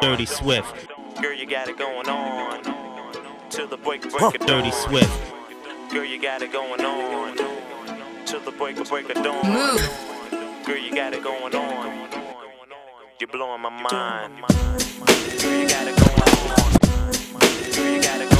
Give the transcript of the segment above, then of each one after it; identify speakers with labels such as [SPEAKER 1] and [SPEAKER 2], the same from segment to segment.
[SPEAKER 1] Dirty Swift.
[SPEAKER 2] Girl, you got it going on. The break break huh.
[SPEAKER 1] Dirty Swift.
[SPEAKER 2] Girl, you got it going on. The break break.
[SPEAKER 3] Move.
[SPEAKER 2] Girl, you got it going on. You're blowing my mind. Girl, you got it going on. Girl, you got it going on.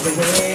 [SPEAKER 4] the way.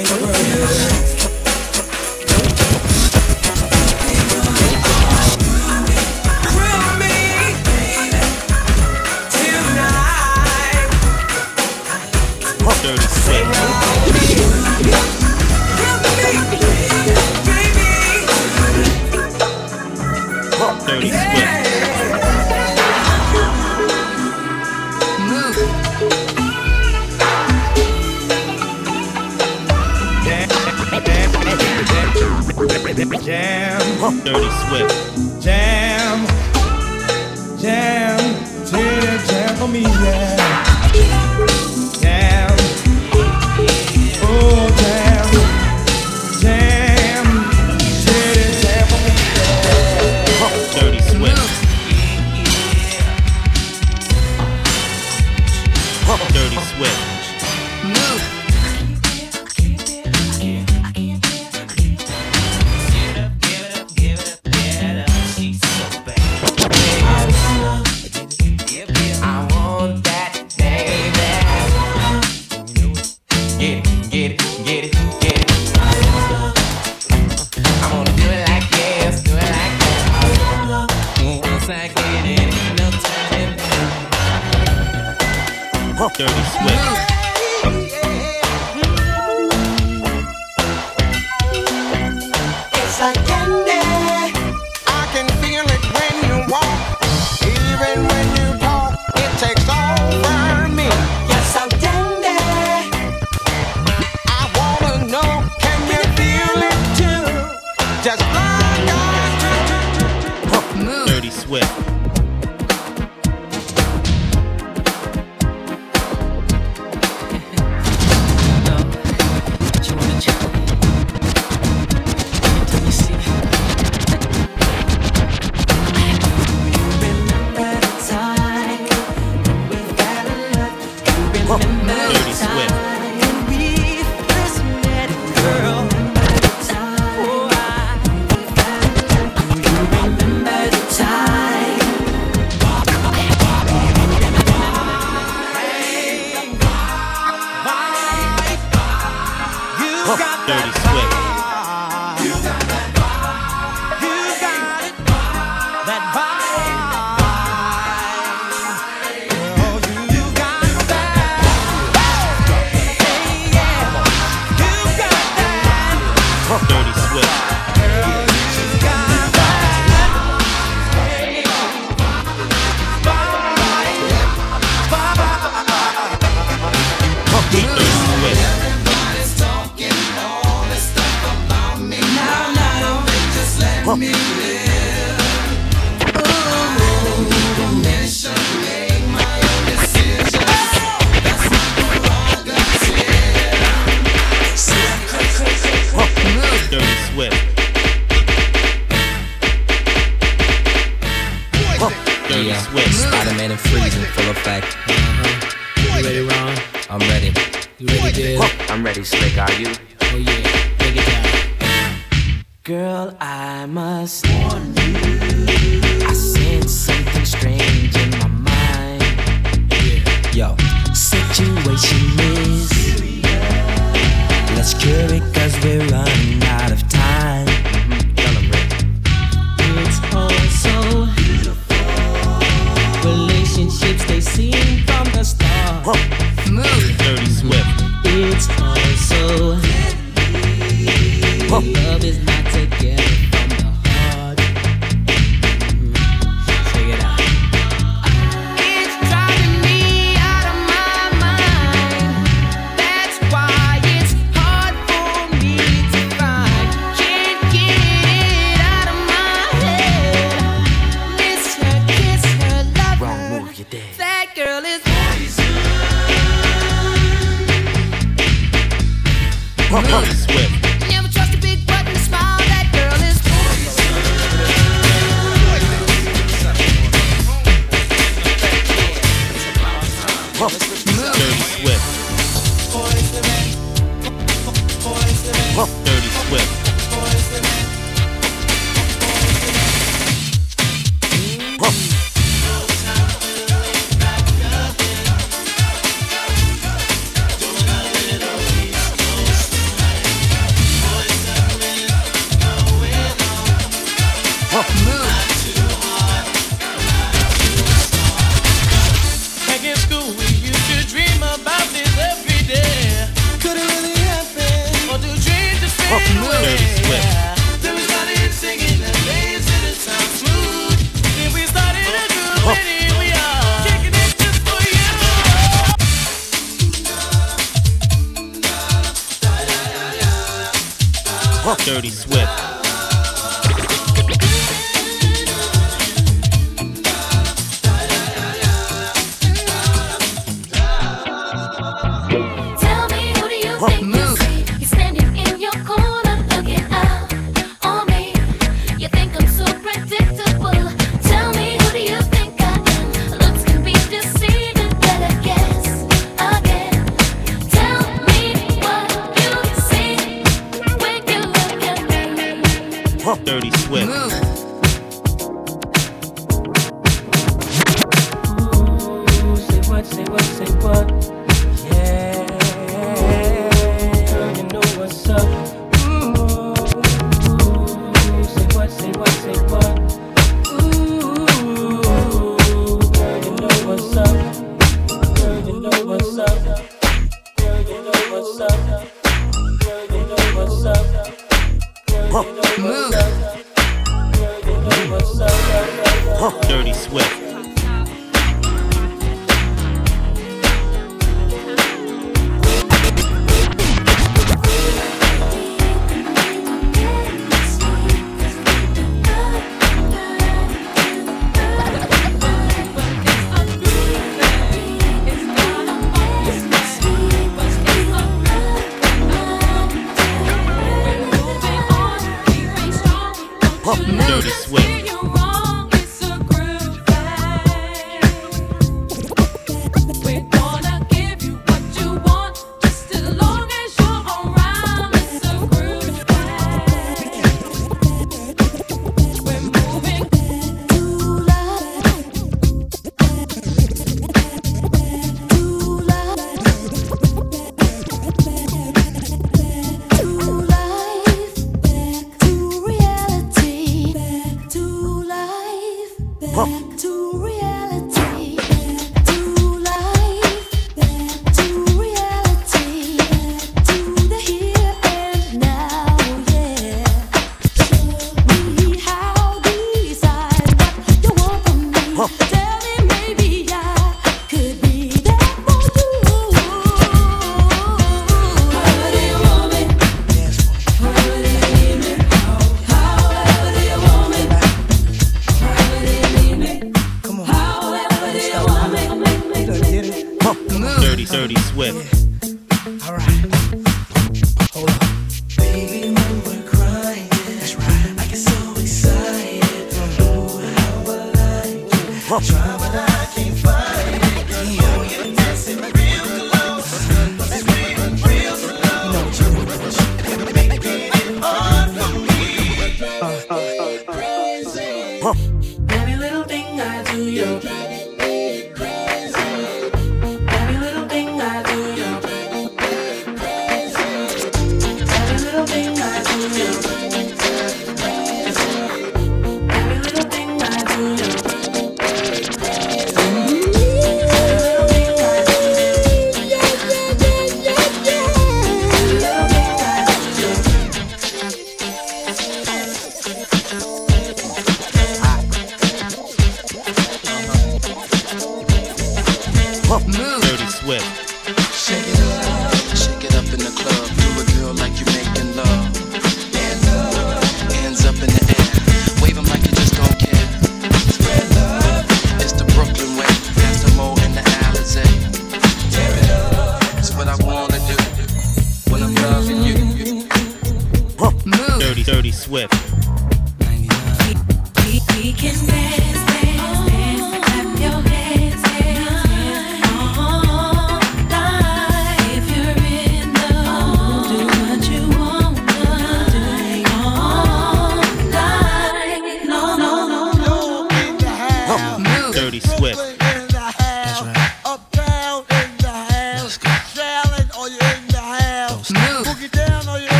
[SPEAKER 4] I'm
[SPEAKER 5] ready. You ready, dude?
[SPEAKER 6] I'm ready, slick. Are you?
[SPEAKER 5] Oh yeah, it down.
[SPEAKER 6] Girl, I must warn you. I sense something strange in my mind. Yeah. Yo, situation is. Let's cure it cause we're running out of time. Mm-hmm. It's. Relationships they seem from the start.
[SPEAKER 1] Huh.
[SPEAKER 7] Dirty Swift.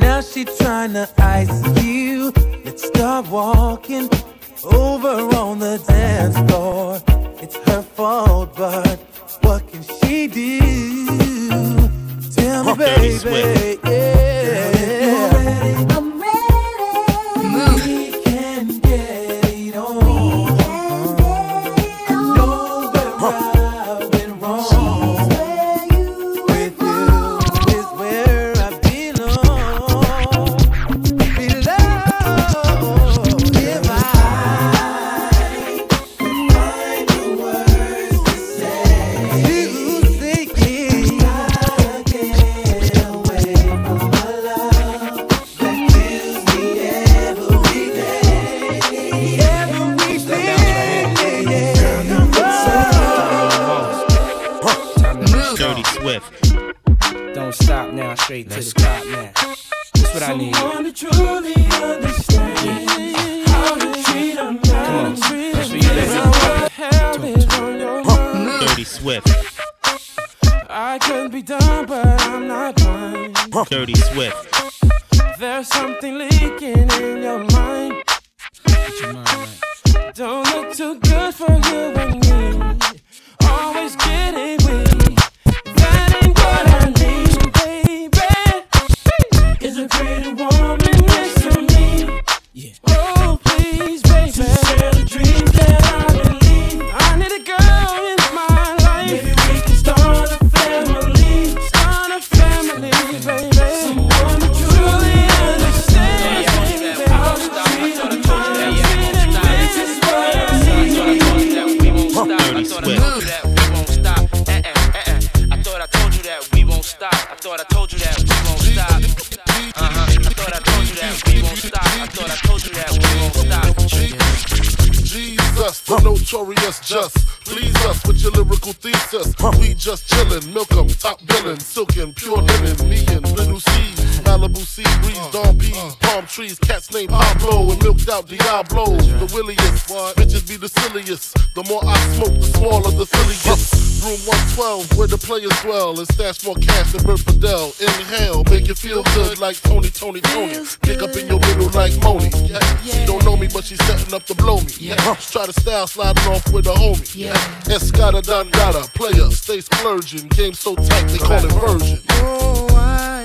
[SPEAKER 8] Now
[SPEAKER 9] she tryna ice you. Let's start walking over on the dance floor. It's her fault, but what can she do?
[SPEAKER 10] Tell me, baby.
[SPEAKER 11] Yeah. notorious. Just please us with your lyrical thesis. We just chillin', milk 'em, top billin', silkin', pure linen, me and little C, Malibu sea breeze, dawn trees, cats named Pablo and milked out Diablo. The williest, bitches be the silliest. The more I smoke, the smaller the silliest. Room 112, where the players dwell and stash more cash than Bert Fidel. Inhale, make you feel good like Tony, Tony, Tony. Pick up in your middle like Moni. Yeah. She don't know me, but she's setting up to blow me. Yeah. Try to style sliding off with a homie. Yeah. Escada, Don Dada, player, stay splurging. Game so tight, they call it version.
[SPEAKER 12] Oh, I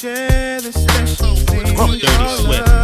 [SPEAKER 12] share the special thing.
[SPEAKER 13] Dirty
[SPEAKER 1] sweat.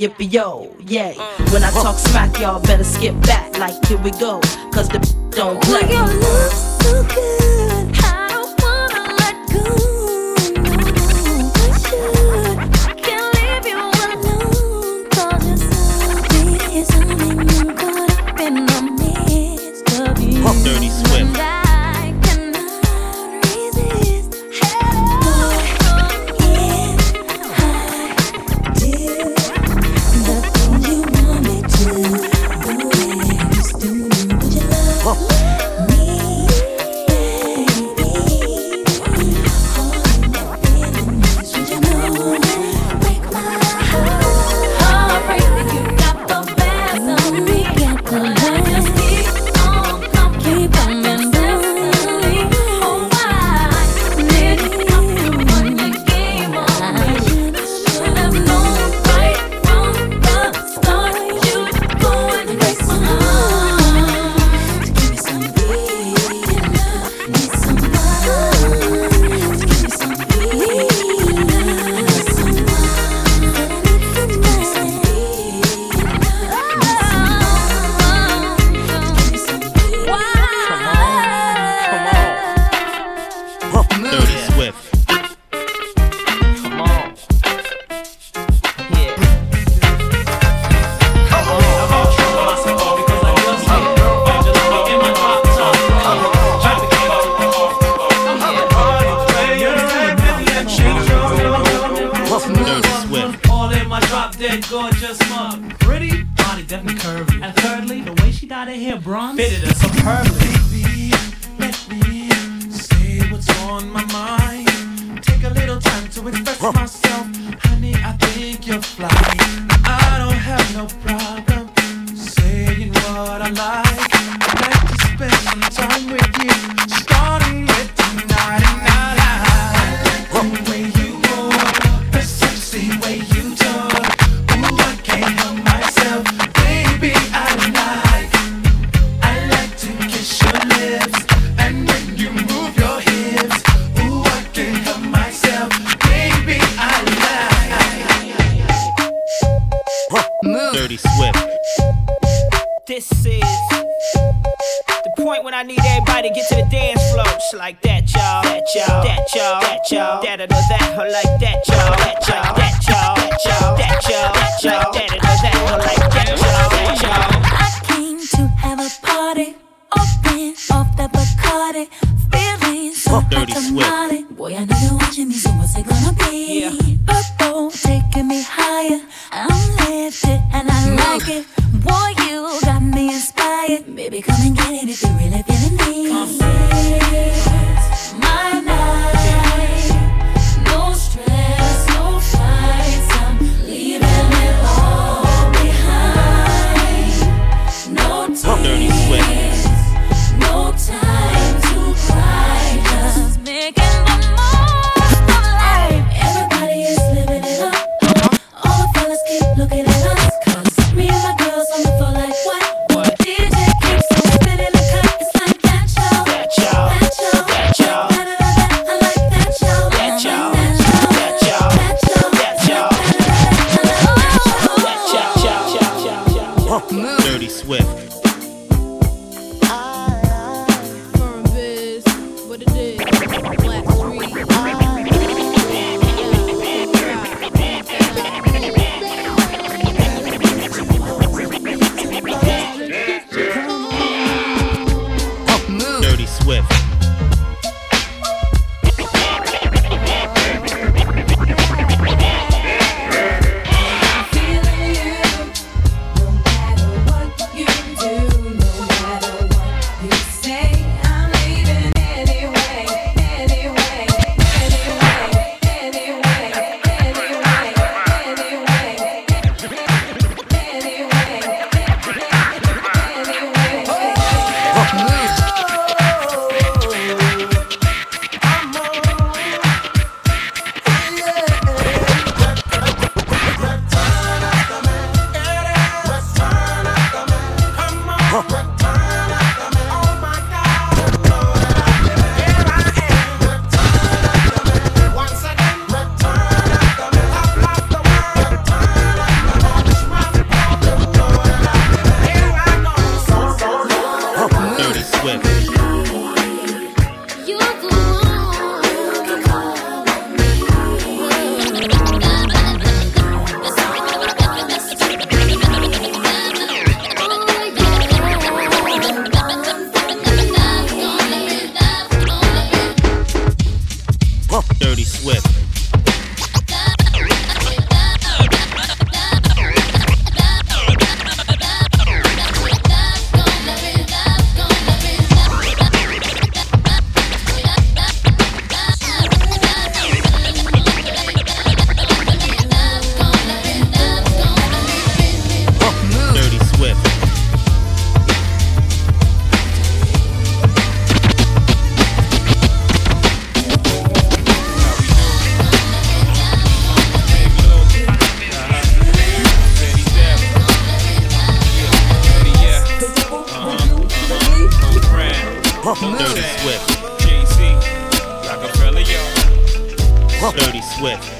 [SPEAKER 1] yippee yo, yay. When I talk smack, y'all better skip back, like here we go. Cause the
[SPEAKER 4] I
[SPEAKER 14] need everybody to get to the dance floor. Just like that, y'all. That, y'all. That, y'all. That, y'all. That, I know that. Or like that, y'all. That, y'all. That, y'all. That, y'all. That, y'all. That, y'all. That, I know that. Or like that, y'all. That, y'all.
[SPEAKER 8] I came to have a party. Open up the Bacardi. Feeling so
[SPEAKER 15] Dirty Swift.
[SPEAKER 8] Boy, I know you're watching me, so what's it gonna be? Yeah. Purple taking me higher. I'm lifted and I like it. Boy, you got me inspired. Baby, come and get it if you really with.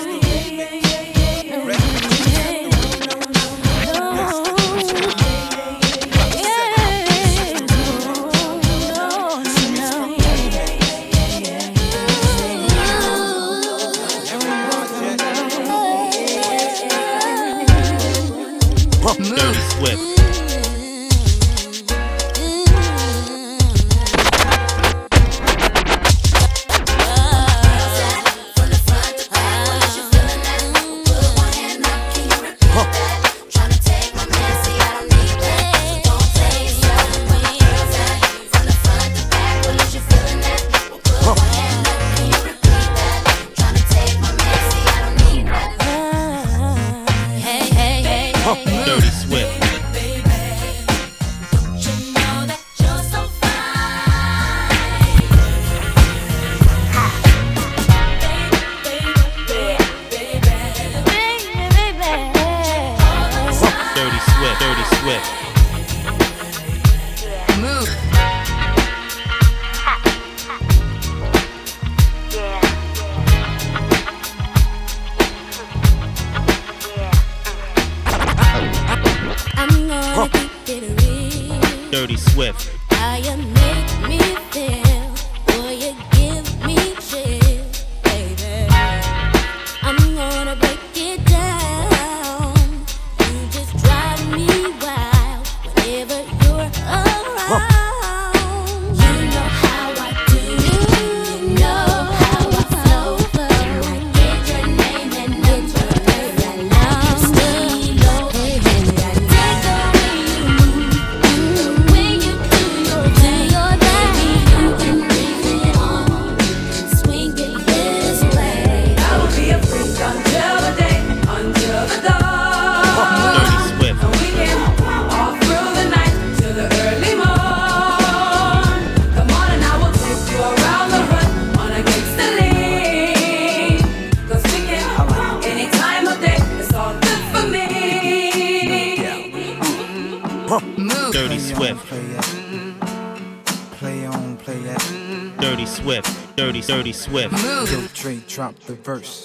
[SPEAKER 13] Swift.
[SPEAKER 2] Dre dropped the verse.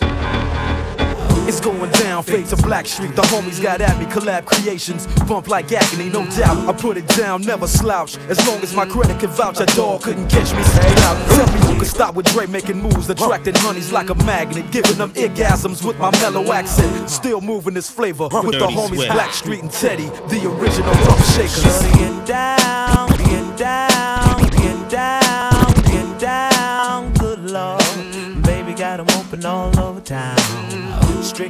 [SPEAKER 16] It's going down, fade to Black Street. The homies got at me, collab creations. Bump like agony, no doubt. I put it down, never slouch. As long as my credit can vouch, a dog couldn't catch me. Stay out. Tell me you can stop with Dre making moves, attracting honeys like a magnet. Giving them orgasms with my mellow accent. Still moving this flavor with the homies Black Street and Teddy, the original rough shakers.
[SPEAKER 2] Down.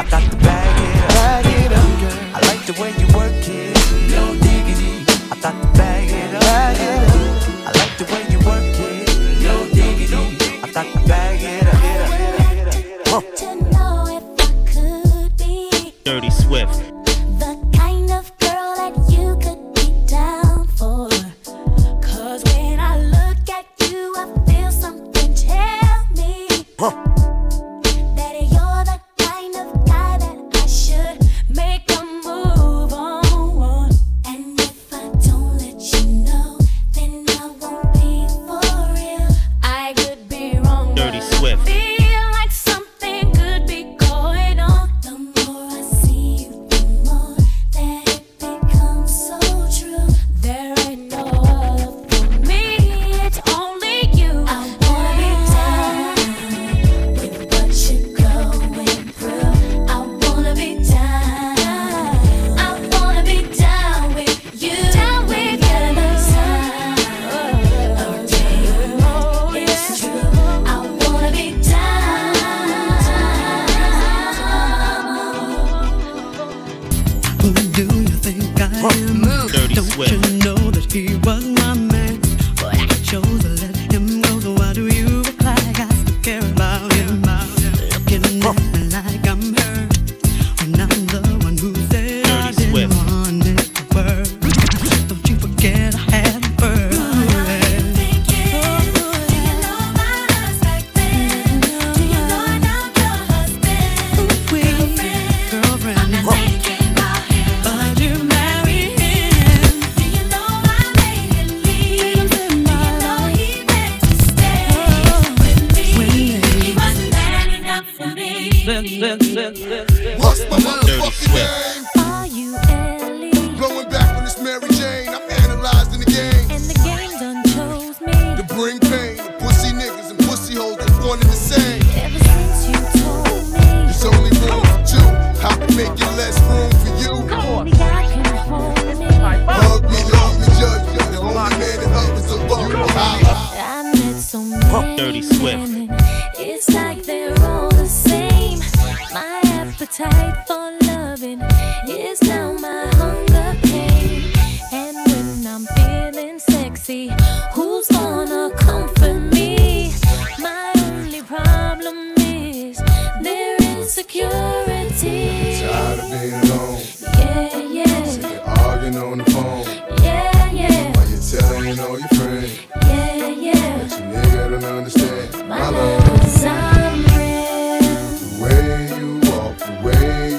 [SPEAKER 2] I got the bag it up. Bag it up girl. I like the way you work it. No diggity. I got the bag it up. Bag it up. I like the way you work it. No diggity. I got the bag it up.
[SPEAKER 17] Huh.
[SPEAKER 8] Dirty Swift.
[SPEAKER 17] cheating on
[SPEAKER 18] your friend.
[SPEAKER 17] Yeah, yeah.
[SPEAKER 18] But you never don't understand
[SPEAKER 17] my,
[SPEAKER 18] my
[SPEAKER 17] love.
[SPEAKER 18] Cause
[SPEAKER 17] I'm real.
[SPEAKER 18] The way you walk, the way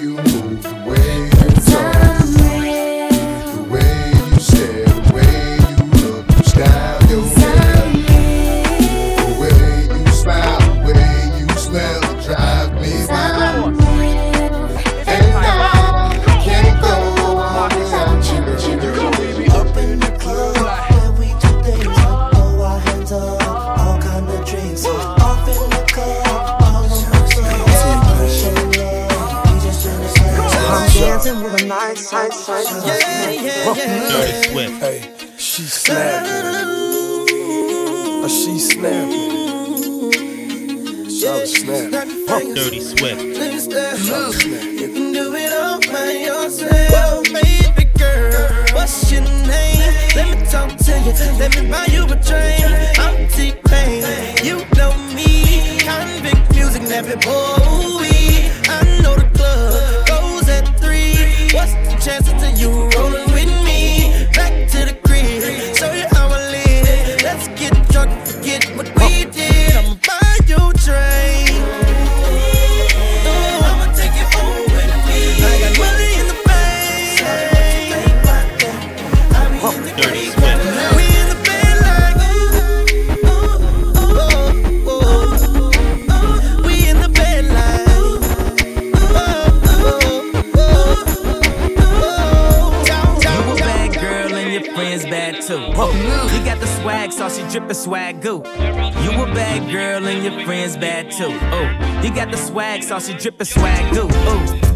[SPEAKER 18] friends bad too. Whoa. You
[SPEAKER 19] got the
[SPEAKER 20] swag so she drippin' swag goo. You a bad girl and your friends bad too. Ooh. You got the swag so she drippin' swag goo. Ooh.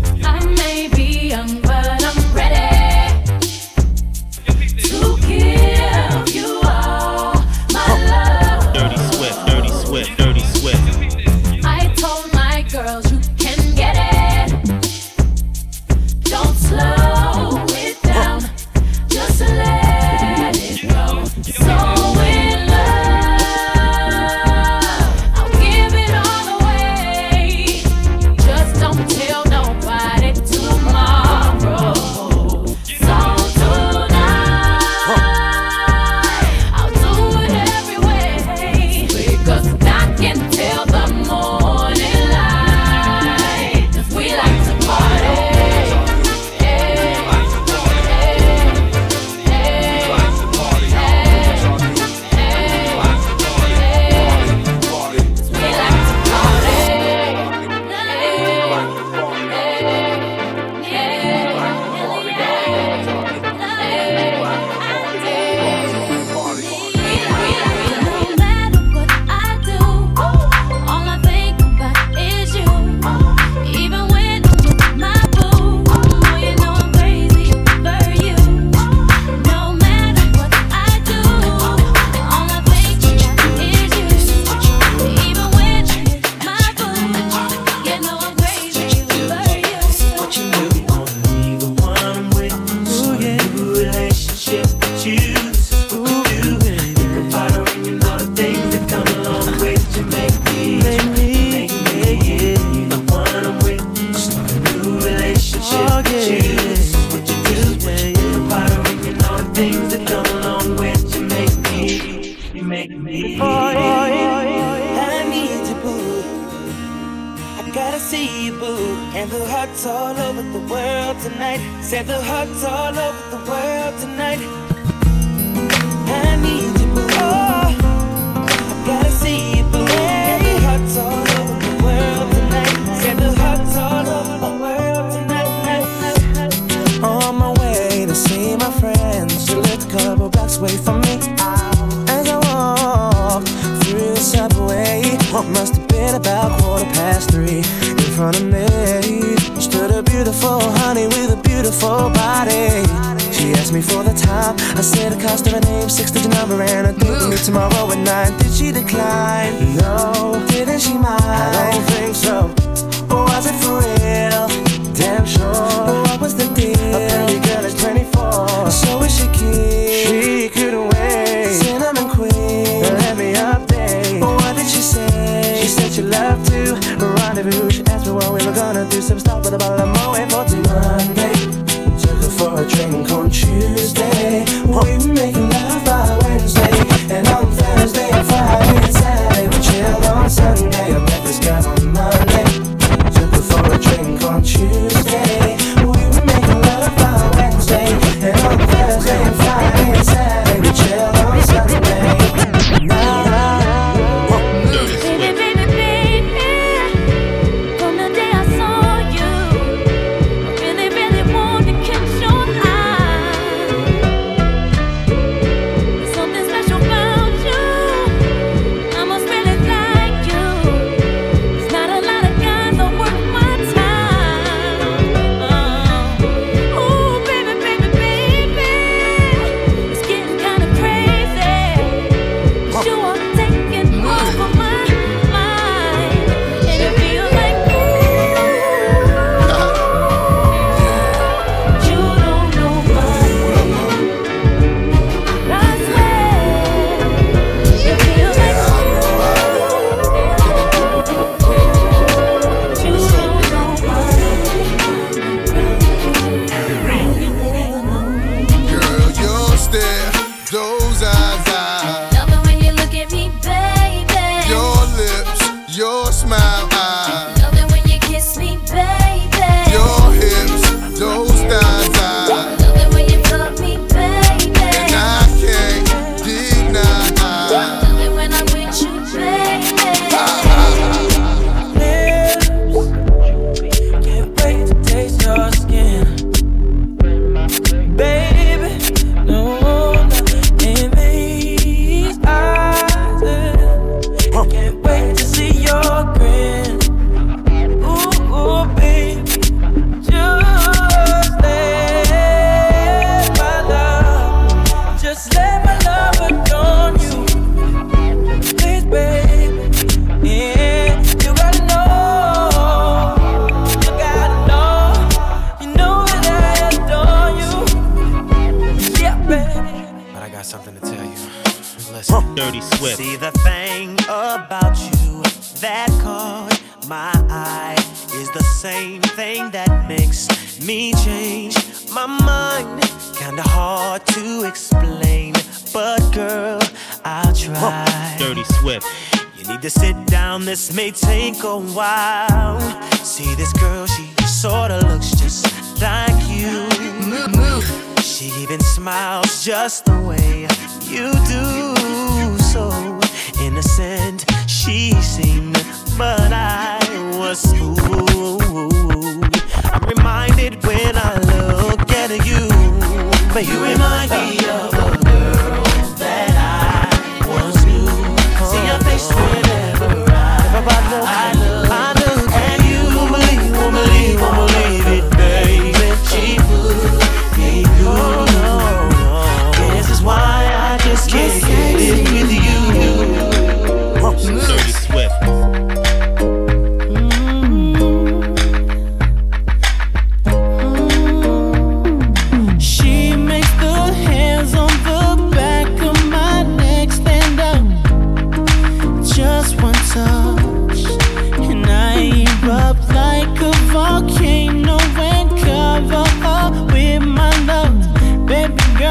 [SPEAKER 8] May
[SPEAKER 2] take a while. See this girl.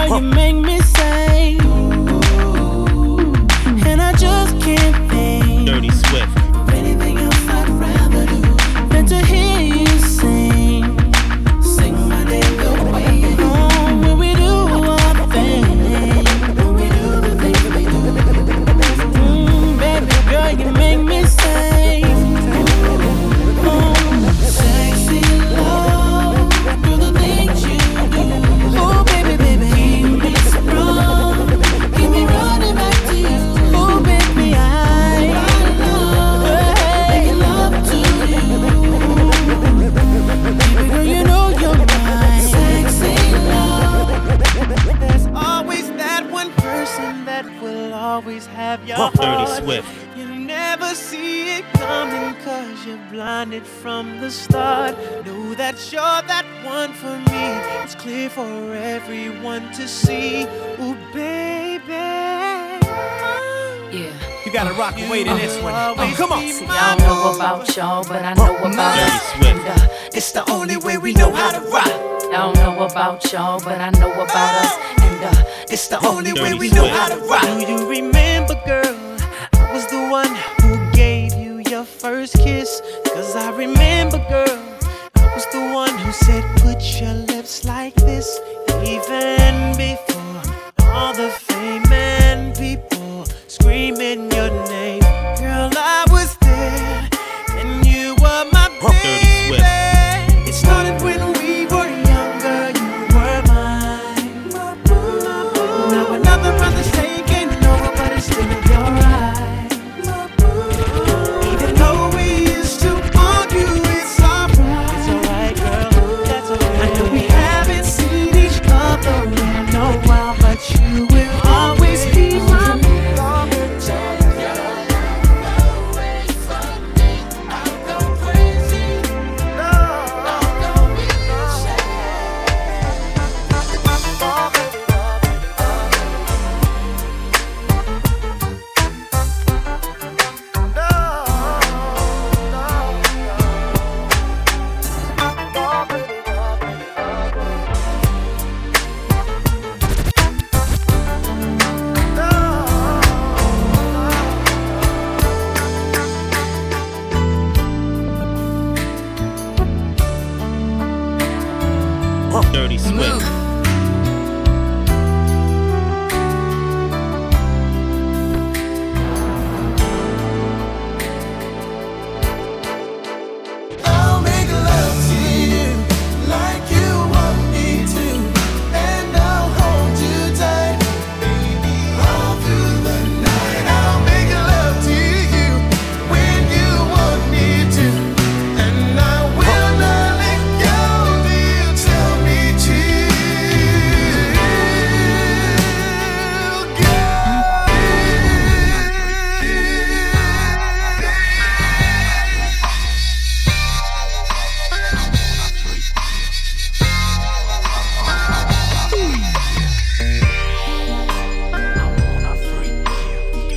[SPEAKER 2] You
[SPEAKER 21] make me
[SPEAKER 1] show, but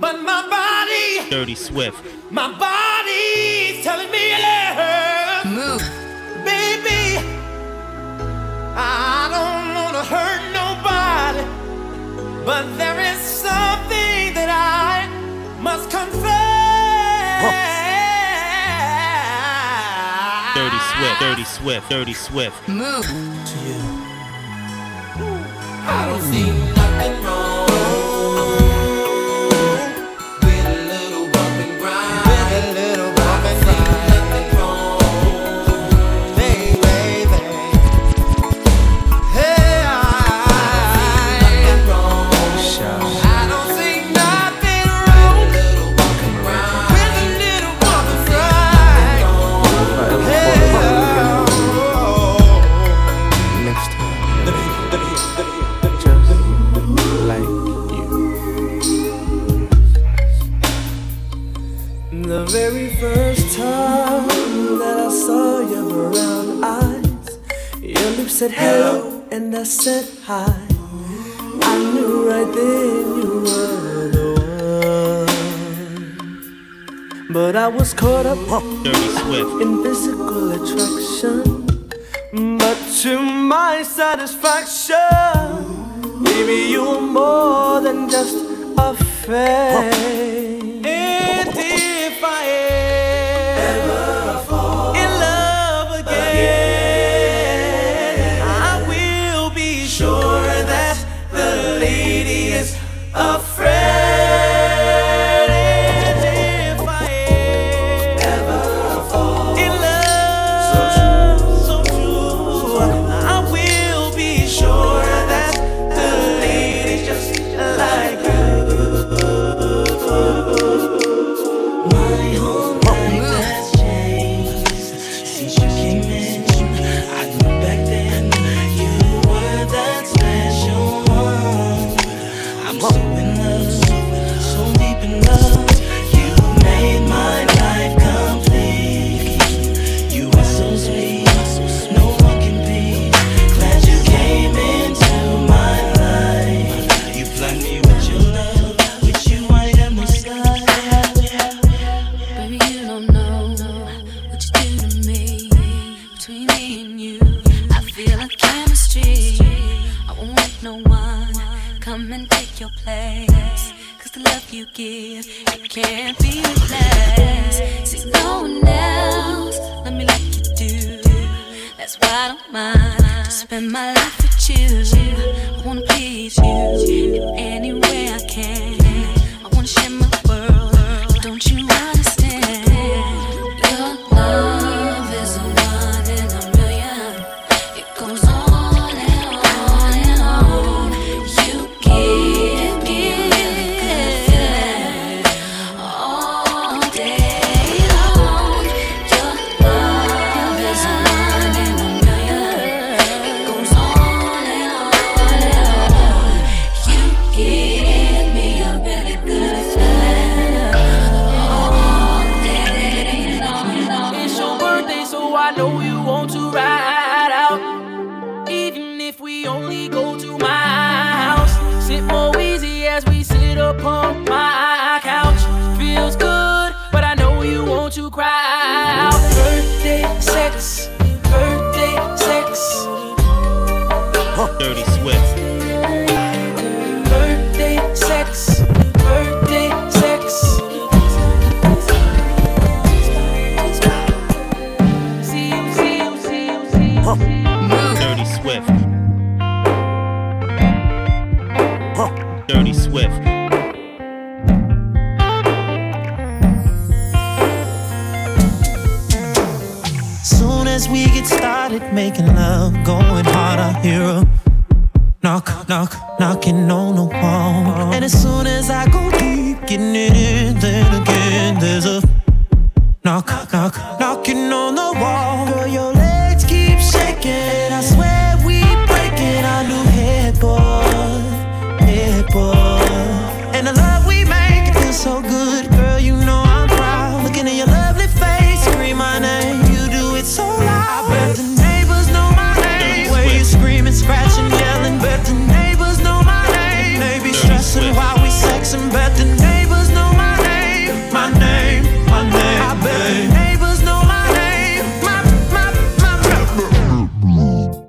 [SPEAKER 1] But
[SPEAKER 2] my
[SPEAKER 20] body,
[SPEAKER 22] Dirty Swift.
[SPEAKER 20] My body's telling me yeah. Move, baby. I don't wanna hurt nobody, but there is something that I must confess.
[SPEAKER 22] Dirty Swift, Dirty Swift, Dirty Swift.
[SPEAKER 20] Move to you. I don't see nothing wrong.
[SPEAKER 8] said hello and I said hi. I knew right then you were the one. But I was caught up in physical attraction. But to my satisfaction, maybe you were more than just a
[SPEAKER 2] face.